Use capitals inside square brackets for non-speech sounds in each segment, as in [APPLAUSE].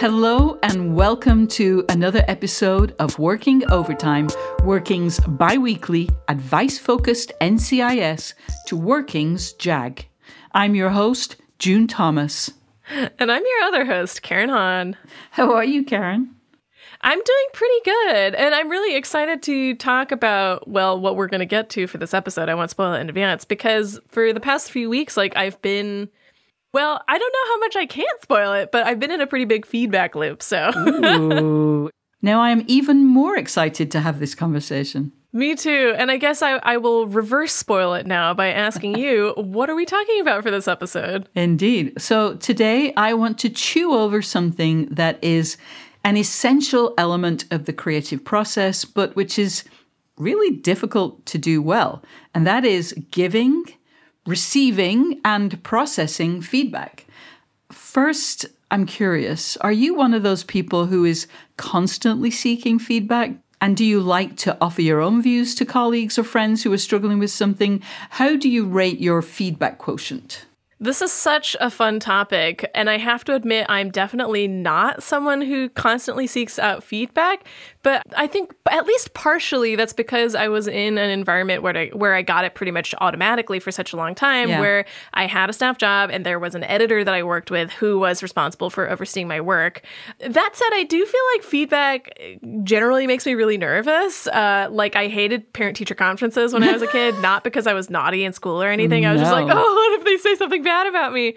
Hello, and welcome to another episode of Working Overtime, Working's bi weekly advice focused NCIS to Working's JAG. I'm your host, June Thomas. And I'm your other host, Karen Han. How are you, Karen? I'm doing pretty good. And I'm really excited to talk about, well, what we're going to get to for this episode. I won't spoil it in advance because for the past few weeks, like, I've been well, I don't know how much I can spoil it, but I've been in a pretty big feedback loop, so. Ooh. [LAUGHS] Now I am even more excited to have this conversation. Me too. And I guess I, I will reverse spoil it now by asking [LAUGHS] you, what are we talking about for this episode? Indeed. So today I want to chew over something that is an essential element of the creative process, but which is really difficult to do well. And that is giving receiving and processing feedback. First, I'm curious are you one of those people who is constantly seeking feedback? And do you like to offer your own views to colleagues or friends who are struggling with something? How do you rate your feedback quotient? This is such a fun topic, and I have to admit, I'm definitely not someone who constantly seeks out feedback but I think at least partially that's because I was in an environment where I, where I got it pretty much automatically for such a long time, yeah. where I had a staff job and there was an editor that I worked with who was responsible for overseeing my work. That said, I do feel like feedback generally makes me really nervous. Uh, like I hated parent teacher conferences when I was a kid, [LAUGHS] not because I was naughty in school or anything. I was no. just like, oh, what if they say something bad about me?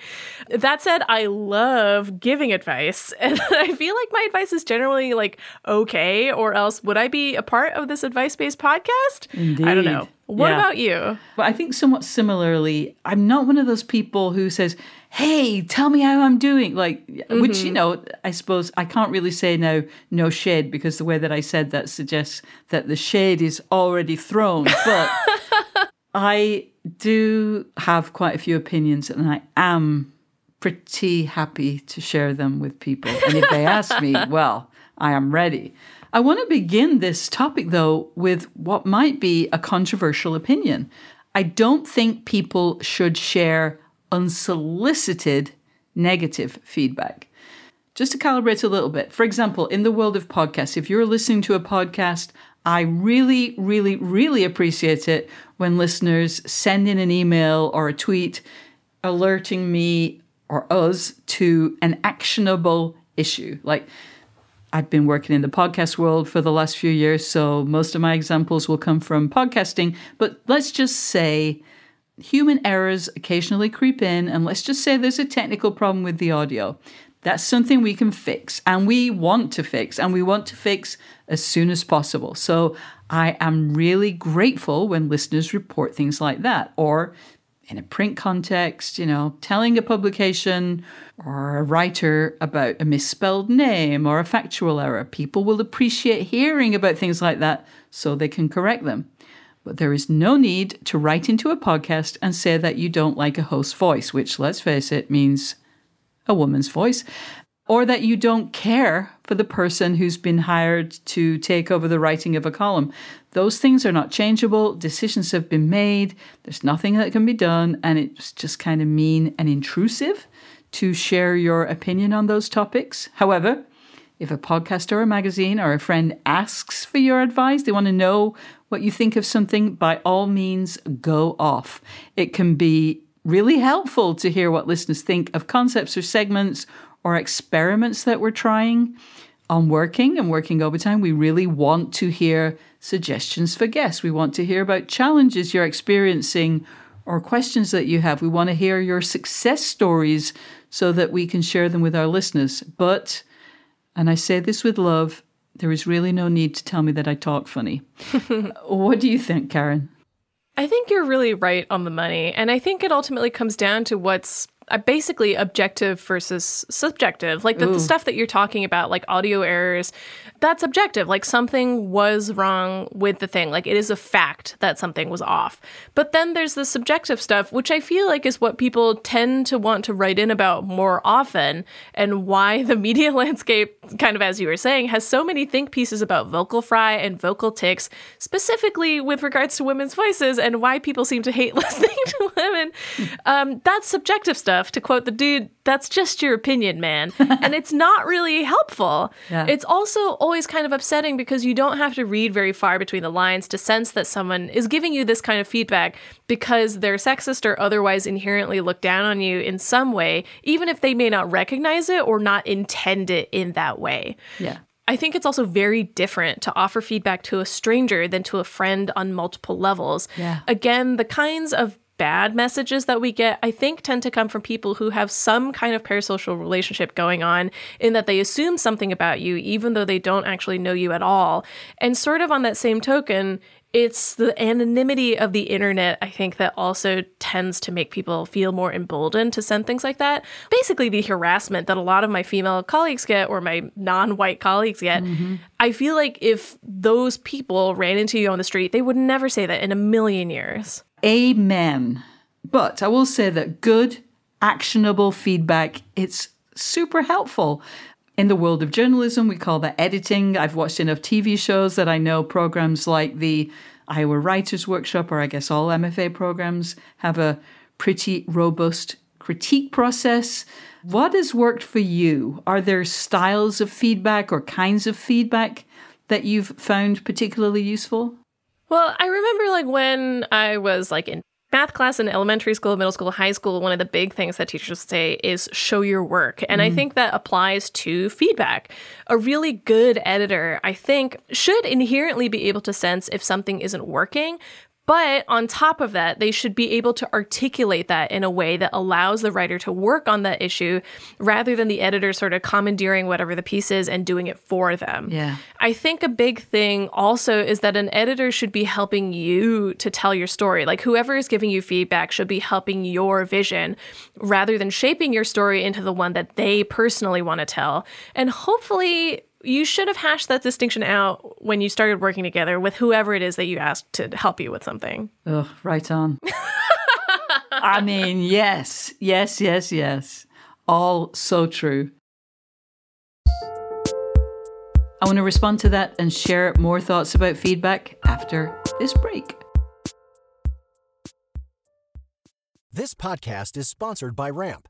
That said, I love giving advice, [LAUGHS] and I feel like my advice is generally like okay or else would I be a part of this advice based podcast? Indeed. I don't know. What yeah. about you? Well, I think somewhat similarly, I'm not one of those people who says, Hey, tell me how I'm doing. Like, mm-hmm. which, you mm-hmm. know, I suppose I can't really say now, no shade, because the way that I said that suggests that the shade is already thrown. But [LAUGHS] I do have quite a few opinions, and I am pretty happy to share them with people. And if they ask me, [LAUGHS] well, I am ready. I want to begin this topic, though, with what might be a controversial opinion. I don't think people should share unsolicited negative feedback. Just to calibrate a little bit, for example, in the world of podcasts, if you're listening to a podcast, I really, really, really appreciate it when listeners send in an email or a tweet alerting me or us to an actionable issue. Like, I've been working in the podcast world for the last few years, so most of my examples will come from podcasting. But let's just say human errors occasionally creep in, and let's just say there's a technical problem with the audio. That's something we can fix, and we want to fix, and we want to fix as soon as possible. So I am really grateful when listeners report things like that, or in a print context, you know, telling a publication or a writer about a misspelled name or a factual error. People will appreciate hearing about things like that so they can correct them. But there is no need to write into a podcast and say that you don't like a host's voice, which, let's face it, means a woman's voice or that you don't care for the person who's been hired to take over the writing of a column. Those things are not changeable. Decisions have been made. There's nothing that can be done. And it's just kind of mean and intrusive to share your opinion on those topics. However, if a podcast or a magazine or a friend asks for your advice, they want to know what you think of something, by all means, go off. It can be really helpful to hear what listeners think of concepts or segments or experiments that we're trying on working and working overtime, we really want to hear suggestions for guests. We want to hear about challenges you're experiencing or questions that you have. We want to hear your success stories so that we can share them with our listeners. But, and I say this with love, there is really no need to tell me that I talk funny. [LAUGHS] what do you think, Karen? I think you're really right on the money. And I think it ultimately comes down to what's uh, basically objective versus subjective. Like the, the, stuff that you're talking about, like audio errors, that's objective. Like something was wrong with the thing. Like it is a fact that something was off. But then there's the subjective stuff, which I feel like is what people tend to want to write in about more often, and why the [LAUGHS] media landscape, kind of as you were saying, has so many think pieces about vocal fry and vocal tics, specifically with regards to women's voices, and why people seem to hate [LAUGHS] listening to women. Um, that's subjective stuff. To quote the dude, that's just your opinion, man. [LAUGHS] and it's not really helpful. Yeah. It's also always kind of upsetting because you don't have to read very far between the lines to sense that someone is giving you this kind of feedback because they're sexist or otherwise inherently look down on you in some way, even if they may not recognize it or not intend it in that way. Yeah. I think it's also very different to offer feedback to a stranger than to a friend on multiple levels. Yeah. Again, the kinds of bad messages that we get, I think, tend to come from people who have some kind of parasocial relationship going on, in that they assume something about you, even though they don't actually know you at all. And sort of on that same token, it's the anonymity of the internet, I think, that also tends to make people feel more emboldened to send things like that. Basically, the harassment that a lot of my female colleagues get or my non white colleagues get. Mm-hmm. I feel like if those people ran into you on the street, they would never say that in a million years. Amen. But I will say that good, actionable feedback, it's super helpful. In the world of journalism, we call that editing. I've watched enough TV shows that I know programs like the Iowa Writers Workshop, or I guess all MFA programs, have a pretty robust critique process. What has worked for you? Are there styles of feedback or kinds of feedback that you've found particularly useful? Well, I remember like when I was like in math class in elementary school, middle school, high school, one of the big things that teachers say is show your work. And mm. I mm-hmm. think that applies to feedback. A really good editor, I think, should inherently be able to sense if something isn't working, but on top of that, they should be able to articulate that in a way that allows the writer to work on that issue rather than the editor sort of commandeering whatever the piece is and doing it for them. Yeah. I think a big thing also is that an editor should be helping you to tell your story. Like whoever is giving you feedback should be helping your vision rather than shaping your story into the one that they personally want to tell. And hopefully you should have hashed that distinction out when you started working together with whoever it is that you asked to help you with something. Oh, right on. I mean, yes, yes, yes, yes. All so true. I want to respond to that and share more thoughts about feedback after this break. This podcast is sponsored by Ramp.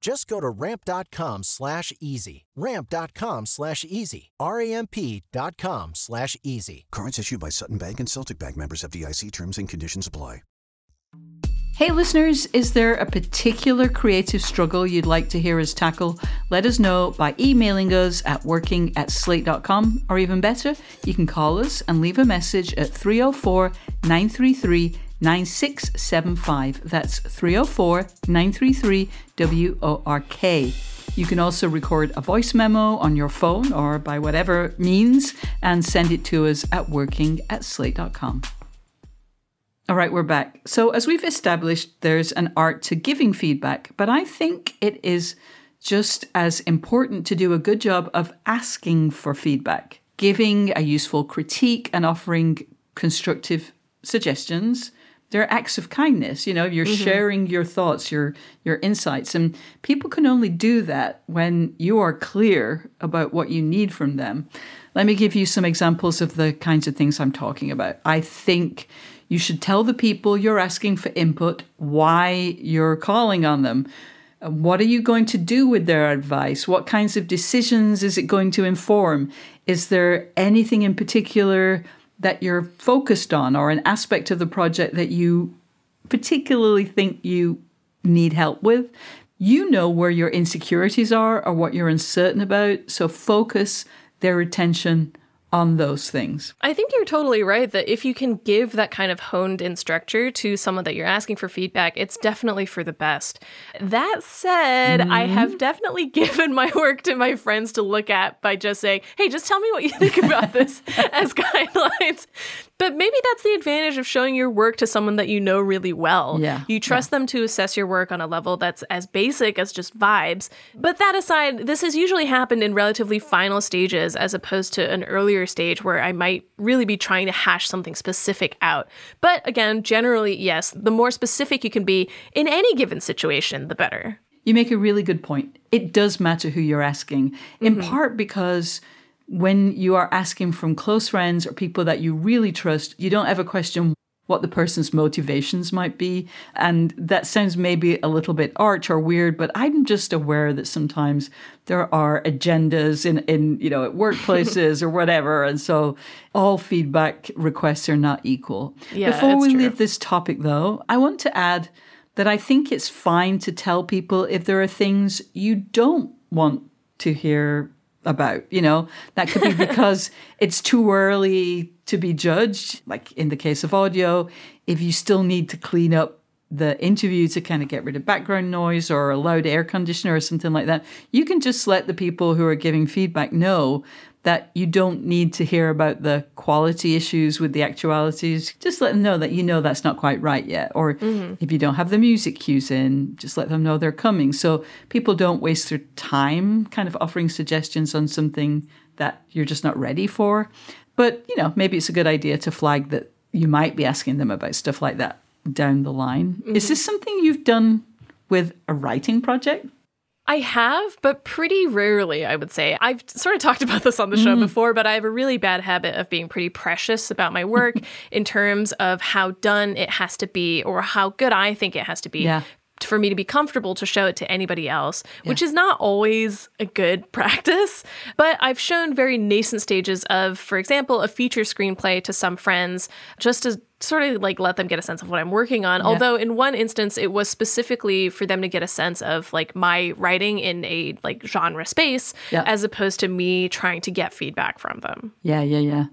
Just go to ramp.com slash easy. Ramp.com slash easy. R-A-M-P.com slash easy. Cards issued by Sutton Bank and Celtic Bank members FDIC terms and conditions apply. Hey listeners, is there a particular creative struggle you'd like to hear us tackle? Let us know by emailing us at working at slate.com, or even better, you can call us and leave a message at 304 933 9675. That's 304 933 WORK. You can also record a voice memo on your phone or by whatever means and send it to us at working at slate.com. All right, we're back. So, as we've established, there's an art to giving feedback, but I think it is just as important to do a good job of asking for feedback, giving a useful critique, and offering constructive suggestions they're acts of kindness you know you're mm-hmm. sharing your thoughts your your insights and people can only do that when you are clear about what you need from them Let me give you some examples of the kinds of things I'm talking about. I think you should tell the people you're asking for input why you're calling on them. What are you going to do with their advice? What kinds of decisions is it going to inform? Is there anything in particular that you're focused on or an aspect of the project that you particularly think you need help with? You know where your insecurities are or what you're uncertain about, so focus their attention on those things. I think you're totally right that if you can give that kind of honed in structure to someone that you're asking for feedback, it's definitely for the best. That said, mm-hmm. I have definitely [LAUGHS] given my work to my friends to look at by just saying, hey, just tell me what you think about this as [LAUGHS] guidelines. But maybe that's the advantage of showing your work to someone that you know really well. Yeah. You trust yeah. them to assess your work on a level that's as basic as just vibes. But that aside, this has usually happened in relatively final stages as opposed to an earlier stage where I might really be trying to hash something specific out. But again, generally, yes, the more specific you can be in any given situation, the better. You make a really good point. It does matter who you're asking, in mm-hmm. part because when you are asking from close friends or people that you really trust, you don't ever question what the person's motivations might be. And that sounds maybe a little bit arch or weird, but I'm just aware that sometimes there are agendas in, in you know, at workplaces [LAUGHS] or whatever. And so all feedback requests are not equal. Yeah, Before we true. leave this topic though, I want to add that I think it's fine to tell people if there are things you don't want to hear about you know? That could be [LAUGHS] because it's too early to be judged like in the case of audio. If you still need to clean up the interview to kind of get rid of background noise or a loud air conditioner or something like that you can just let the people who are giving feedback know that you don't need to hear about the quality issues with the actualities. Just let them know that you know that's not quite right yet. Or mm-hmm. if you don't have the music cues in, just let them know they're coming. So people don't waste their time kind of offering suggestions on something that you're just not ready for. But, you know, maybe it's a good idea to flag that you might be asking them about stuff like that down the line. Mm-hmm. Is this something you've done with a writing project? I have, but pretty rarely, I would say. I've sort of talked about this on the show mm. before, but I have a really bad habit of being pretty precious about my work [LAUGHS] in terms of how done it has to be or how good I think it has to be. Yeah for me to be comfortable to show it to anybody else, yeah. which is not always a good [LAUGHS] practice. But I've shown very nascent stages of, for example, a feature screenplay to some friends just to sort of like let them get a sense of what I'm working on. Yeah. Although in one instance it was specifically for them to get a sense of like my writing in a like genre space yeah. as opposed to me trying to get feedback from them. Yeah, yeah, yeah.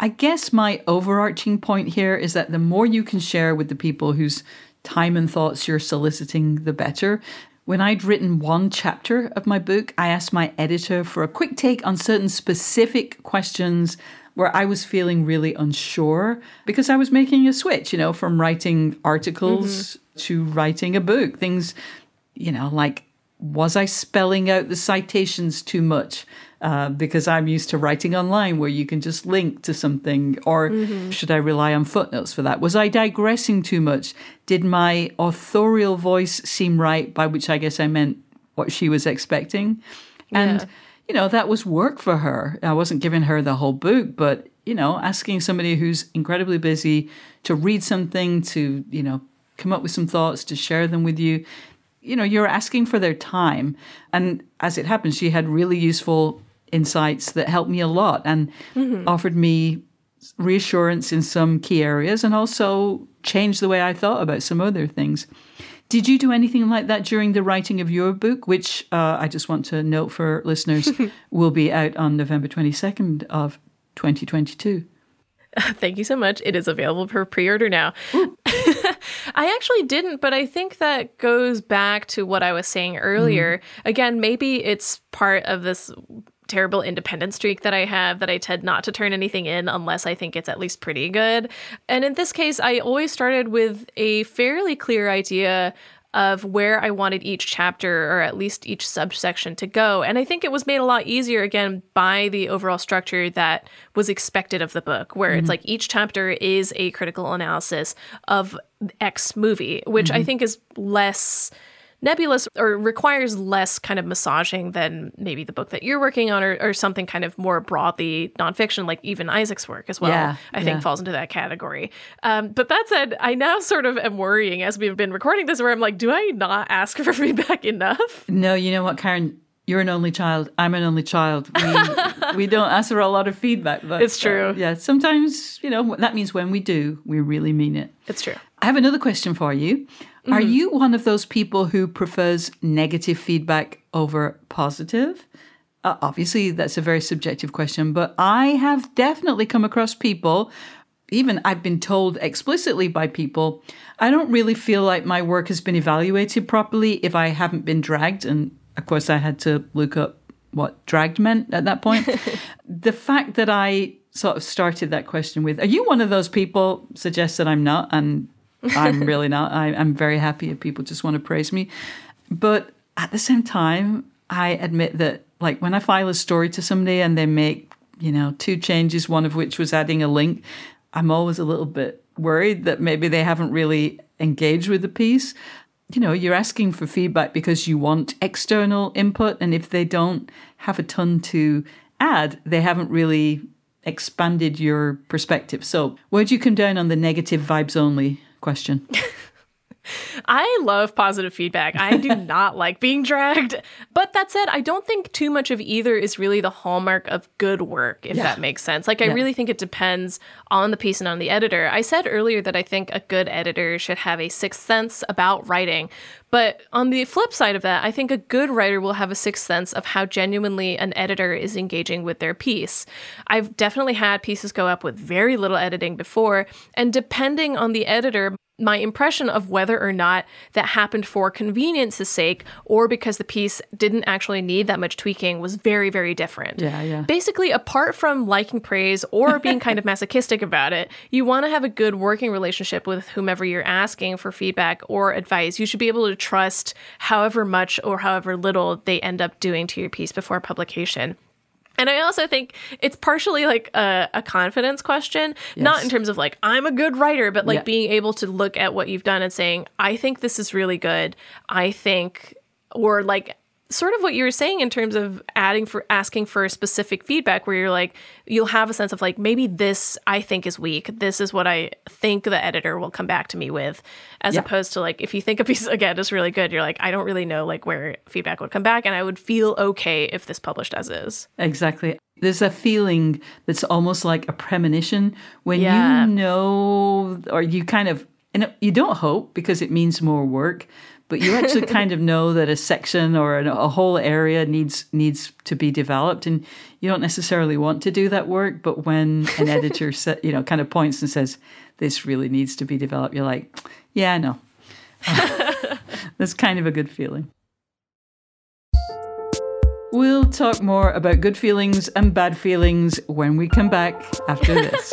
I guess my overarching point here is that the more you can share with the people whose time and thoughts you're soliciting, the better. When I'd written one chapter of my book, I asked my editor for a quick take on certain specific questions where I was feeling really unsure because I was making a switch, you know, from writing articles mm-hmm. to writing a book. Things, you know, like was I spelling out the citations too much? Uh, because I'm used to writing online where you can just link to something, or mm-hmm. should I rely on footnotes for that? Was I digressing too much? Did my authorial voice seem right? By which I guess I meant what she was expecting. Yeah. You know, that was work for her. I wasn't giving her the whole book, but, you know, asking somebody who's incredibly busy to read something, to, you know, come up with some thoughts, to share them with you. You know, you're asking for their time. And as it happens, she had really useful insights that helped me a lot and mm-hmm. offered me reassurance in some key areas and also changed the way I thought about some other things. Did you do anything like that during the writing of your book, which uh, I just want to note for listeners [LAUGHS] will be out on November 22nd of 2022? [LAUGHS] Thank you so much. It is available for pre order now. [LAUGHS] I actually didn't, but I think that goes back to what I was saying earlier. Mm-hmm. Again, maybe it's part of this terrible independent streak that I have that I tend not to turn anything in unless I think it's at least pretty good. And in this case, I always started with a fairly clear idea of where I wanted each chapter or at least each subsection to go. And I think it was made a lot easier again by the overall structure that was expected of the book, where mm-hmm. it's like each chapter is a critical analysis of X movie, which mm-hmm. I think is less nebulous or requires less kind of massaging than maybe the book that you're working on or, or something kind of more broadly nonfiction, like even Isaac's work as well, Yeah, I think yeah. falls into that category. Um, but that said, I now sort of am worrying as we've been recording this where I'm like, do I not ask for [LAUGHS] feedback enough? No, you know what, Karen? You're an only child. I'm an only child. We, [LAUGHS] we don't ask for a lot of feedback. But, It's true. uh, yeah, sometimes, you know, that means when we do, we really mean it. It's true. I have another question for you. Are Mm-hmm. you one of those people who prefers negative feedback over positive? Uh, obviously, that's a very subjective question, but I have definitely come across people, even I've been told explicitly by people, I don't really feel like my work has been evaluated properly if I haven't been dragged. And of course, I had to look up what dragged meant at that point. [LAUGHS] the fact that I sort of started that question with, Are you one of those people? suggests that I'm not. And I'm really not. I, I'm very happy if people just want to praise me. But at the same time, I admit that, like, when I file a story to somebody and they make, you know, two changes, one of which was adding a link, I'm always a little bit worried that maybe they haven't really engaged with the piece. You know, you're asking for feedback because you want external input. And if they don't have a ton to add, they haven't really expanded your perspective. So, where do you come down on the negative vibes only question? [LAUGHS] I love positive feedback. I do [LAUGHS] not like being dragged. But that said, I don't think too much of either is really the hallmark of good work, if Yeah. that makes sense. Like, I Yeah. really think it depends on the piece and on the editor. I said earlier that I think a good editor should have a sixth sense about writing. But on the flip side of that, I think a good writer will have a sixth sense of how genuinely an editor is engaging with their piece. I've definitely had pieces go up with very little editing before, and depending on the editor, my impression of whether or not that happened for convenience's sake or because the piece didn't actually need that much tweaking was very, very different. Yeah, yeah. Basically, apart from liking praise or being kind of [LAUGHS] masochistic about it, you want to have a good working relationship with whomever you're asking for feedback or advice. You should be able to trust however much or however little they end up doing to your piece before publication. And I also think it's partially like a, a confidence question, not in terms of like, I'm a good writer, but like Yeah. being able to look at what you've done and saying, I think this is really good. I think, or like, sort of what you were saying in terms of adding for asking for specific feedback where you're like you'll have a sense of like maybe this i think is weak this is what i think the editor will come back to me with as Yeah. opposed to like if you think a piece [LAUGHS] again is really good you're like i don't really know like where feedback would come back and i would feel okay if this published as is Exactly. There's a feeling that's almost like a premonition when Yeah. you know, or you kind of, and you don't hope because it means more work, but you actually [LAUGHS] kind of know that a section or a whole area needs needs to be developed, and you don't necessarily want to do that work. But when an editor, [LAUGHS] sa- you know, kind of points and says, "This really needs to be developed," you're like, "Yeah, I know." [LAUGHS] That's kind of a good feeling. We'll talk more about good feelings and bad feelings when we come back after this.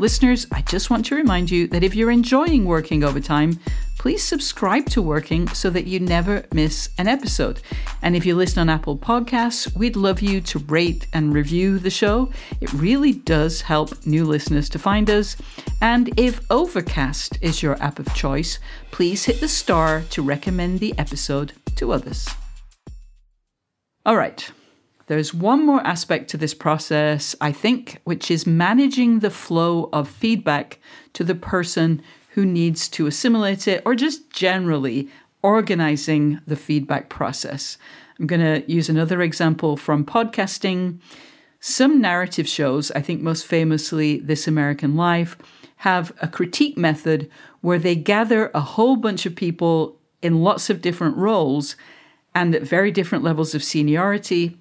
Listeners, I just want to remind you that if you're enjoying working overtime, please subscribe to Working so that you never miss an episode. And if you listen on Apple Podcasts, we'd love you to rate and review the show. It really does help new listeners to find us. And if Overcast is your app of choice, please hit the star to recommend the episode to others. All right. There's one more aspect to this process, I think, which is managing the flow of feedback to the person who needs to assimilate it or just generally organizing the feedback process. I'm going to use another example from podcasting. Some narrative shows, I think most famously This American Life, have a critique method where they gather a whole bunch of people in lots of different roles and at very different levels of seniority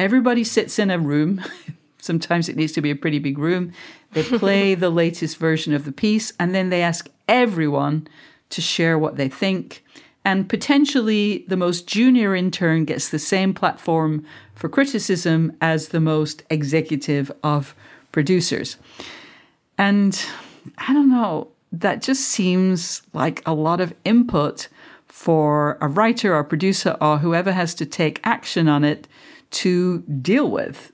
Everybody sits in a room. [LAUGHS] Sometimes it needs to be a pretty big room. They play [LAUGHS] the latest version of the piece and then they ask everyone to share what they think. And potentially the most junior intern gets the same platform for criticism as the most executive of producers. And I don't know, that just seems like a lot of input for a writer or producer or whoever has to take action on it to deal with.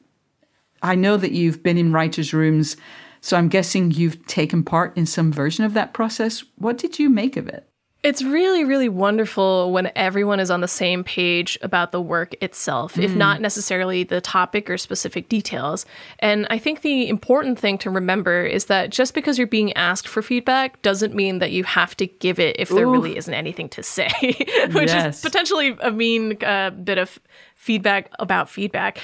I know that you've been in writers' rooms, so I'm guessing you've taken part in some version of that process. What did you make of it? It's really, really wonderful when everyone is on the same page about the work itself, mm. if not necessarily the topic or specific details. And I think the important thing to remember is that just because you're being asked for feedback doesn't mean that you have to give it if Ooh. there really isn't anything to say, [LAUGHS] which yes. is potentially a mean uh, bit of feedback about feedback.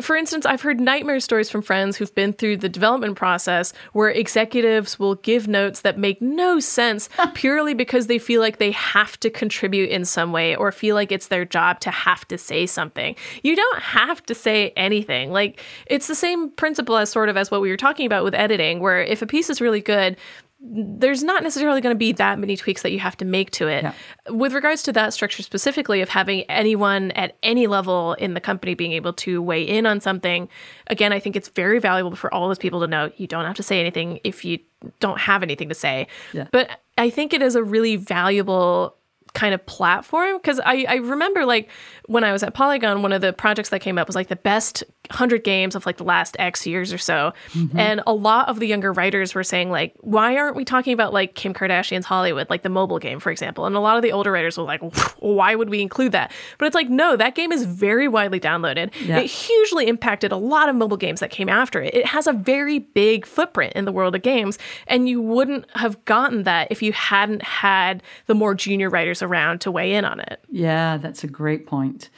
For instance, I've heard nightmare stories from friends who've been through the development process where executives will give notes that make no sense [LAUGHS] purely because they feel like they have to contribute in some way or feel like it's their job to have to say something. You don't have to say anything. Like, it's the same principle as sort of as what we were talking about with editing, where if a piece is really good, there's not necessarily going to be that many tweaks that you have to make to it. Yeah. With regards to that structure specifically of having anyone at any level in the company being able to weigh in on something, again, I think it's very valuable for all those people to know you don't have to say anything if you don't have anything to say. Yeah. But I think it is a really valuable kind of platform because I, I remember like when I was at Polygon, one of the projects that came up was like the best 100 games of like the last X years or so. Mm-hmm. And a lot of the younger writers were saying, like, why aren't we talking about like Kim Kardashian's Hollywood, like the mobile game, for example? And a lot of the older writers were like, why would we include that? But it's like, no, that game is very widely downloaded. Yeah. It hugely impacted a lot of mobile games that came after it. It has a very big footprint in the world of games. And you wouldn't have gotten that if you hadn't had the more junior writers around to weigh in on it. Yeah, that's a great point.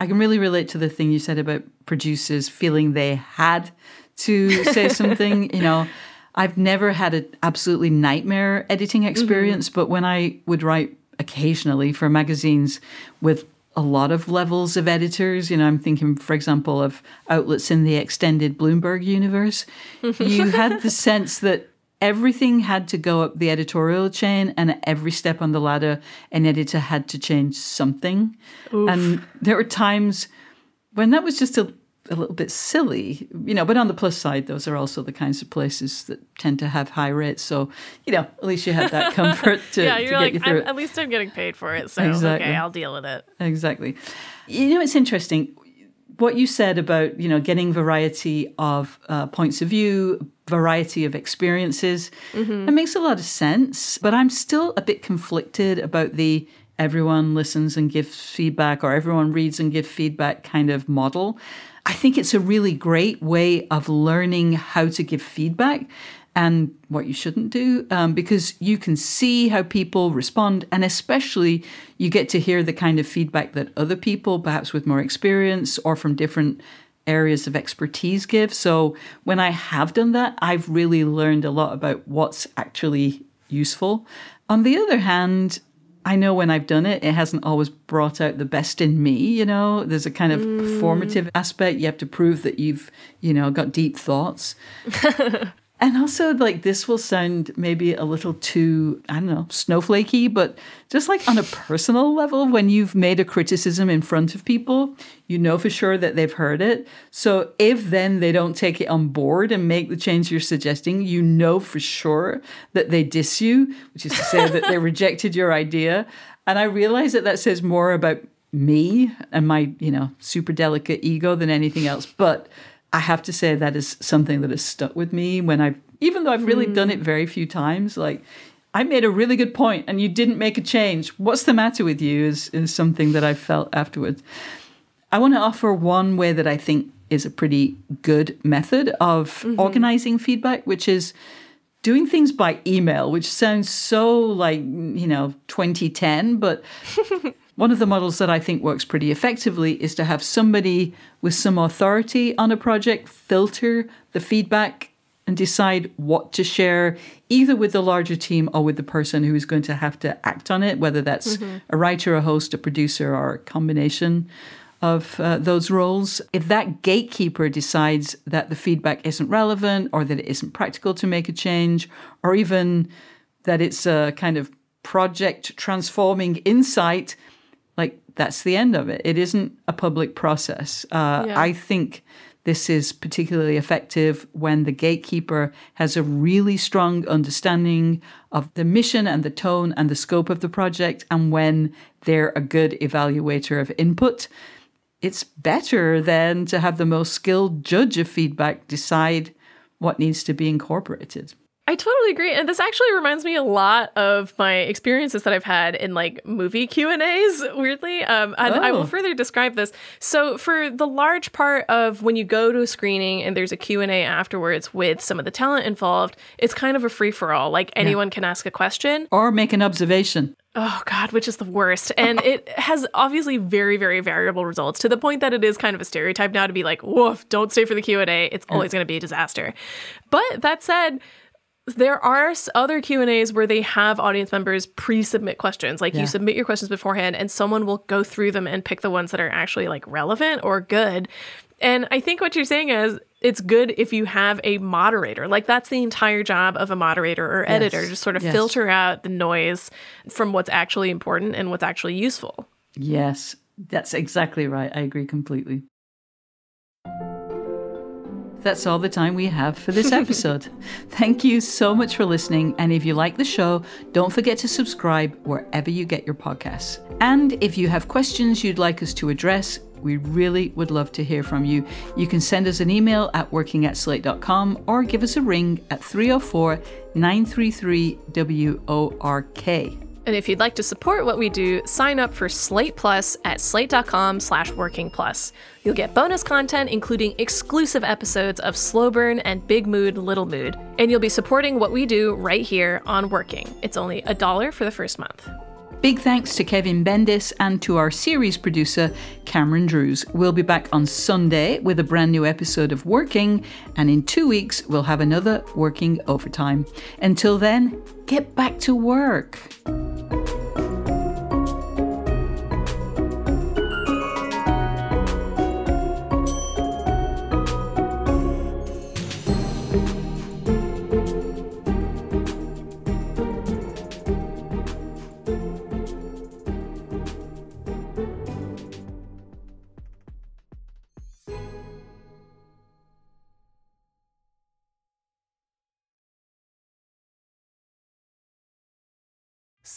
I can really relate to the thing you said about producers feeling they had to say [LAUGHS] something. You know, I've never had an absolutely nightmare editing experience, mm-hmm. but when I would write occasionally for magazines with a lot of levels of editors. You know, I'm thinking, for example, of outlets in the extended Bloomberg universe. you had the [LAUGHS] sense that everything had to go up the editorial chain, and at every step on the ladder, an editor had to change something. Oof. And there were times when that was just a, a little bit silly, you know. But on the plus side, those are also the kinds of places that tend to have high rates. So, you know, at least you had that comfort [LAUGHS] to, yeah, you're to like, you at least I'm getting paid for it. So, exactly. okay, I'll deal with it. Exactly. You know, it's interesting what you said about you know getting variety of uh, points of view variety of experiences mm-hmm. it makes a lot of sense but i'm still a bit conflicted about the everyone listens and gives feedback or everyone reads and gives feedback kind of model i think it's a really great way of learning how to give feedback and what you shouldn't do um, because you can see how people respond and especially you get to hear the kind of feedback that other people perhaps with more experience or from different areas of expertise give so when i have done that i've really learned a lot about what's actually useful on the other hand I know when I've done it, it hasn't always brought out the best in me. You know, there's a kind of mm. performative aspect. You have to prove that you've, you know, got deep thoughts. [LAUGHS] And also, like, this will sound maybe a little too, I don't know, snowflakey, but just like on a personal level, when you've made a criticism in front of people, you know for sure that they've heard it. So if then they don't take it on board and make the change you're suggesting, you know for sure that they diss you, which is to say that they [LAUGHS] rejected your idea. And I realize that that says more about me and my, you know, super delicate ego than anything else. But I have to say that is something that has stuck with me when I've, even though I've really mm. done it very few times, like I made a really good point and you didn't make a change. What's the matter with you is, is something that I felt afterwards. I want to offer one way that I think is a pretty good method of mm-hmm. organizing feedback, which is doing things by email, which sounds so like, you know, 2010, but [LAUGHS] One of the models that I think works pretty effectively is to have somebody with some authority on a project filter the feedback and decide what to share, either with the larger team or with the person who is going to have to act on it, whether that's mm-hmm. a writer, a host, a producer, or a combination of uh, those roles. If that gatekeeper decides that the feedback isn't relevant or that it isn't practical to make a change, or even that it's a kind of project transforming insight, like that's the end of it. It isn't a public process. Uh, yeah. I think this is particularly effective when the gatekeeper has a really strong understanding of the mission and the tone and the scope of the project, and when they're a good evaluator of input. It's better than to have the most skilled judge of feedback decide what needs to be incorporated. I totally agree, and this actually reminds me a lot of my experiences that I've had in like movie Q and A's. Weirdly, um, and oh. I will oh. further describe this. So, for the large part of when you go to a screening and there's a Q and A afterwards with some of the talent involved, it's kind of a free for all. Like anyone yeah. can ask a question or make an observation. Oh God, which is the worst. And it has obviously very, very variable results to the point that it is kind of a stereotype now to be like, woof, don't stay for the Q&A. It's always going to be a disaster. But that said, there are other q&a's where they have audience members pre-submit questions like yeah. you submit your questions beforehand and someone will go through them and pick the ones that are actually like relevant or good and i think what you're saying is it's good if you have a moderator like that's the entire job of a moderator or editor yes. just sort of yes. filter out the noise from what's actually important and what's actually useful yes that's exactly right i agree completely that's all the time we have for this episode. [LAUGHS] Thank you so much for listening. And if you like the show, don't forget to subscribe wherever you get your podcasts. And if you have questions you'd like us to address, we really would love to hear from you. You can send us an email at working at slate.com or give us a ring at 304 933 WORK. And if you'd like to support what we do, sign up for Slate Plus at slate.com slash working plus. You'll get bonus content, including exclusive episodes of Slow Burn and Big Mood, Little Mood. And you'll be supporting what we do right here on Working. It's only a dollar for the first month. Big thanks to Kevin Bendis and to our series producer, Cameron Drews. We'll be back on Sunday with a brand new episode of Working, and in two weeks, we'll have another Working Overtime. Until then, get back to work.